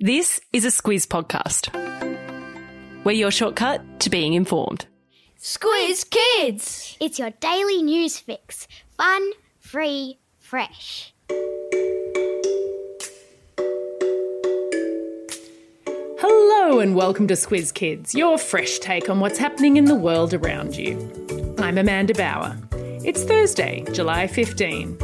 This is a Squiz podcast. We're your shortcut to being informed. Squiz Kids! It's your daily news fix. Fun, free, fresh. Hello and welcome to Squiz Kids, your fresh take on what's happening in the world around you. I'm Amanda Bauer. It's Thursday, July 15.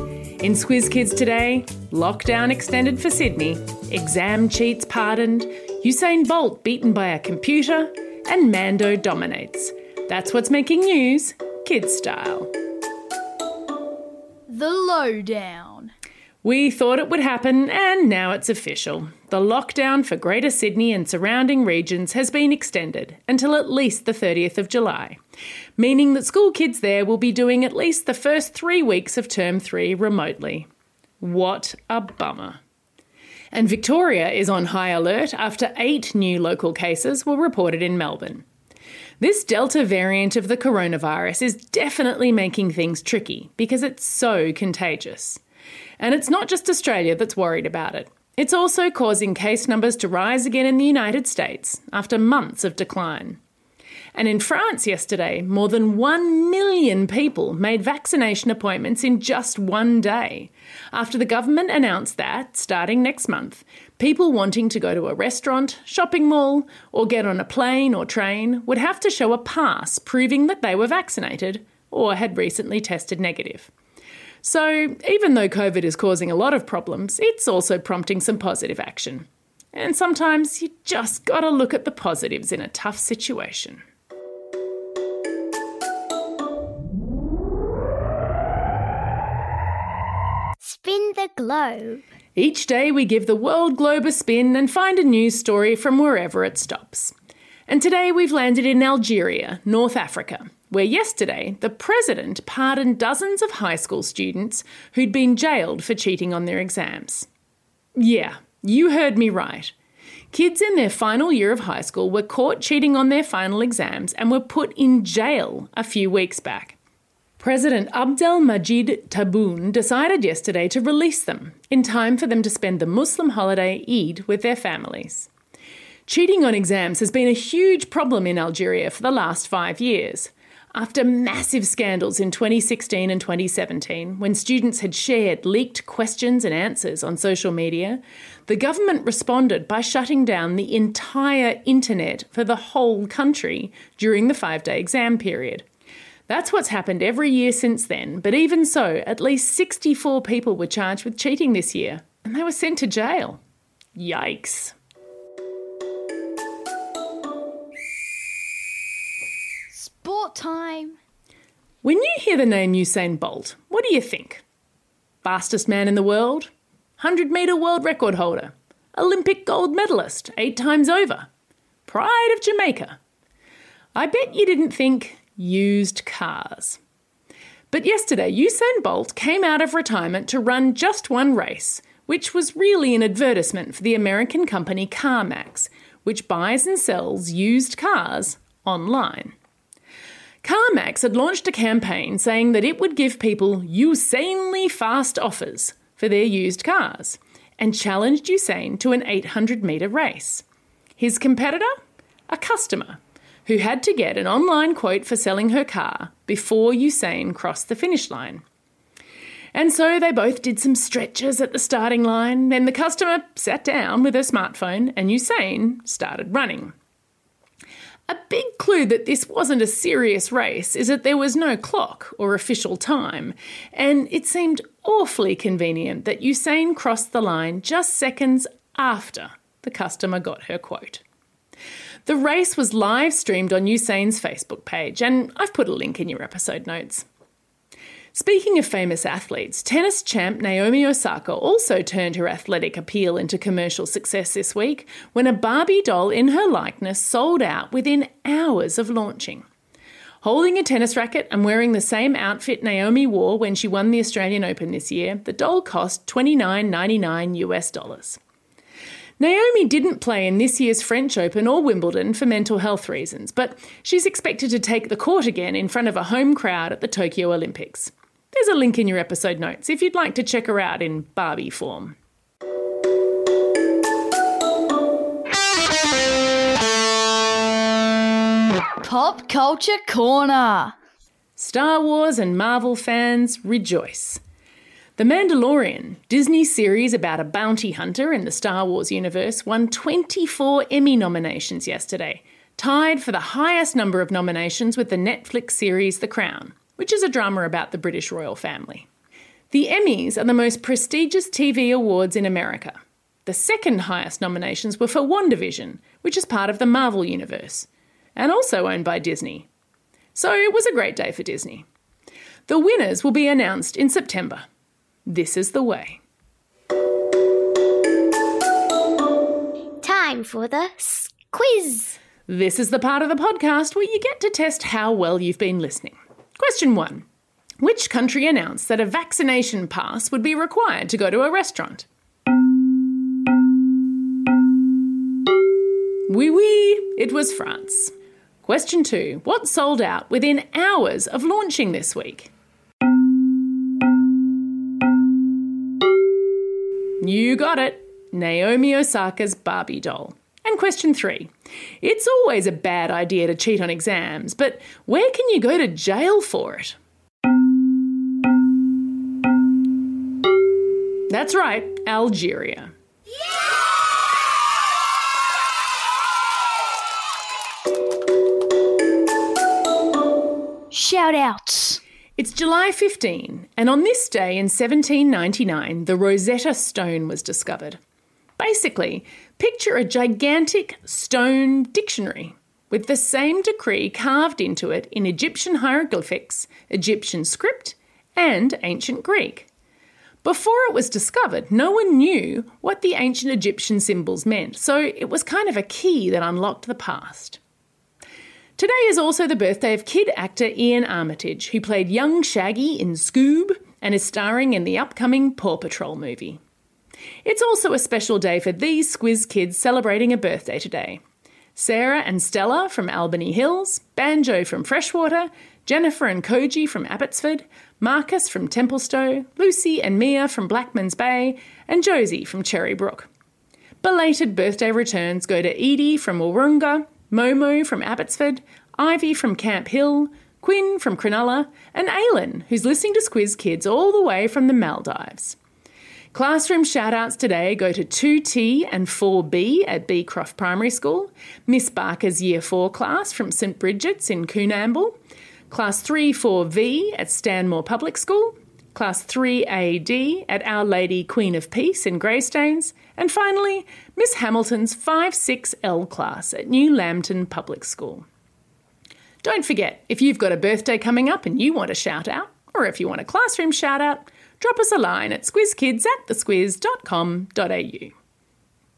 In Squiz Kids today, lockdown extended for Sydney, exam cheats pardoned, Usain Bolt beaten by a computer, and Mando dominates. That's what's making news, kid style. The Lowdown. We thought it would happen, and now it's official. The lockdown for Greater Sydney and surrounding regions has been extended until at least the 30th of July, meaning that school kids there will be doing at least the first three weeks of term three remotely. What a bummer. And Victoria is on high alert after eight new local cases were reported in Melbourne. This Delta variant of the coronavirus is definitely making things tricky because it's so contagious. And it's not just Australia that's worried about it. It's also causing case numbers to rise again in the United States after months of decline. And in France yesterday, more than 1 million people made vaccination appointments in just one day, after the government announced that, starting next month, people wanting to go to a restaurant, shopping mall, or get on a plane or train would have to show a pass proving that they were vaccinated or had recently tested negative. So, even though COVID is causing a lot of problems, it's also prompting some positive action. And sometimes you just gotta look at the positives in a tough situation. Spin the globe. Each day we give the world globe a spin and find a news story from wherever it stops. And today we've landed in Algeria, North Africa, where yesterday the president pardoned dozens of high school students who'd been jailed for cheating on their exams. Yeah, you heard me right. Kids in their final year of high school were caught cheating on their final exams and were put in jail a few weeks back. President Abdelmajid Tebboune decided yesterday to release them in time for them to spend the Muslim holiday Eid with their families. Cheating on exams has been a huge problem in Algeria for the last five years. After massive scandals in 2016 and 2017, when students had shared leaked questions and answers on social media, the government responded by shutting down the entire internet for the whole country during the five day exam period. That's what's happened every year since then, but even so, at least 64 people were charged with cheating this year, and they were sent to jail. Yikes. Sport time. When you hear the name Usain Bolt, what do you think? Fastest man in the world? 100 metre world record holder? Olympic gold medalist eight times over? Pride of Jamaica? I bet you didn't think used cars. But yesterday, Usain Bolt came out of retirement to run just one race, which was really an advertisement for the American company CarMax, which buys and sells used cars online. CarMax had launched a campaign saying that it would give people Usainly fast offers for their used cars and challenged Usain to an 800 metre race. His competitor? A customer who had to get an online quote for selling her car before Usain crossed the finish line. And so they both did some stretches at the starting line, then the customer sat down with her smartphone and Usain started running. A big clue that this wasn't a serious race is that there was no clock or official time, and it seemed awfully convenient that Usain crossed the line just seconds after the customer got her quote. The race was live streamed on Usain's Facebook page, and I've put a link in your episode notes. Speaking of famous athletes, tennis champ Naomi Osaka also turned her athletic appeal into commercial success this week when a Barbie doll in her likeness sold out within hours of launching. Holding a tennis racket and wearing the same outfit Naomi wore when she won the Australian Open this year, the doll cost $29.99 US dollars. Naomi didn't play in this year's French Open or Wimbledon for mental health reasons, but she's expected to take the court again in front of a home crowd at the Tokyo Olympics. There's a link in your episode notes if you'd like to check her out in Barbie form. Pop Culture Corner. Star Wars and Marvel fans rejoice. The Mandalorian, Disney series about a bounty hunter in the Star Wars universe, won 24 Emmy nominations yesterday, tied for the highest number of nominations with the Netflix series The Crown, which is a drama about the British royal family. The Emmys are the most prestigious TV awards in America. The second highest nominations were for WandaVision, which is part of the Marvel Universe, and also owned by Disney. So it was a great day for Disney. The winners will be announced in September. This is the way. Time for the quiz. This is the part of the podcast where you get to test how well you've been listening. Question one Which country announced that a vaccination pass would be required to go to a restaurant? Oui, oui, it was France. Question two What sold out within hours of launching this week? You got it. Naomi Osaka's Barbie doll. And question three. It's always a bad idea to cheat on exams, but where can you go to jail for it? That's right, Algeria. Shout outs. It's July 15, and on this day in 1799, the Rosetta Stone was discovered. Basically, picture a gigantic stone dictionary with the same decree carved into it in Egyptian hieroglyphics, Egyptian script, and ancient Greek. Before it was discovered, no one knew what the ancient Egyptian symbols meant, so it was kind of a key that unlocked the past. Today is also the birthday of kid actor Iain Armitage, who played young Shaggy in Scoob and is starring in the upcoming Paw Patrol movie. It's also a special day for these Squiz kids celebrating a birthday today. Sarah and Stella from Albany Hills, Banjo from Freshwater, Jennifer and Koji from Abbotsford, Marcus from Templestowe, Lucy and Mia from Blackman's Bay, and Josie from Cherrybrook. Belated birthday returns go to Edie from Wahroonga, Momo from Abbotsford, Ivy from Camp Hill, Quinn from Cronulla, and Aylin, who's listening to Squiz Kids all the way from the Maldives. Classroom shout-outs today go to 2T and 4B at Beecroft Primary School, Miss Barker's Year 4 class from St Bridget's in Coonamble, Class 3 4V at Stanmore Public School, Class 3AD at Our Lady Queen of Peace in Greystanes, and finally, Miss Hamilton's 5-6L class at New Lambton Public School. Don't forget, if you've got a birthday coming up and you want a shout out, or if you want a classroom shout out, drop us a line at squizkids at thesquiz.com.au.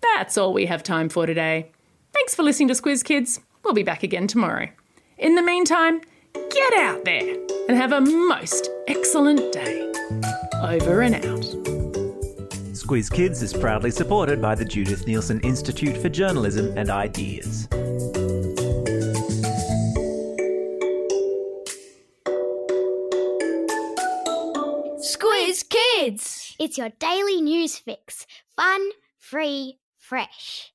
That's all we have time for today. Thanks for listening to Squiz Kids. We'll be back again tomorrow. In the meantime, get out there and have a most excellent day. Over and out. Squiz Kids is proudly supported by the Judith Neilson Institute for Journalism and Ideas. Squiz Kids. It's your daily news fix. Fun, free, fresh.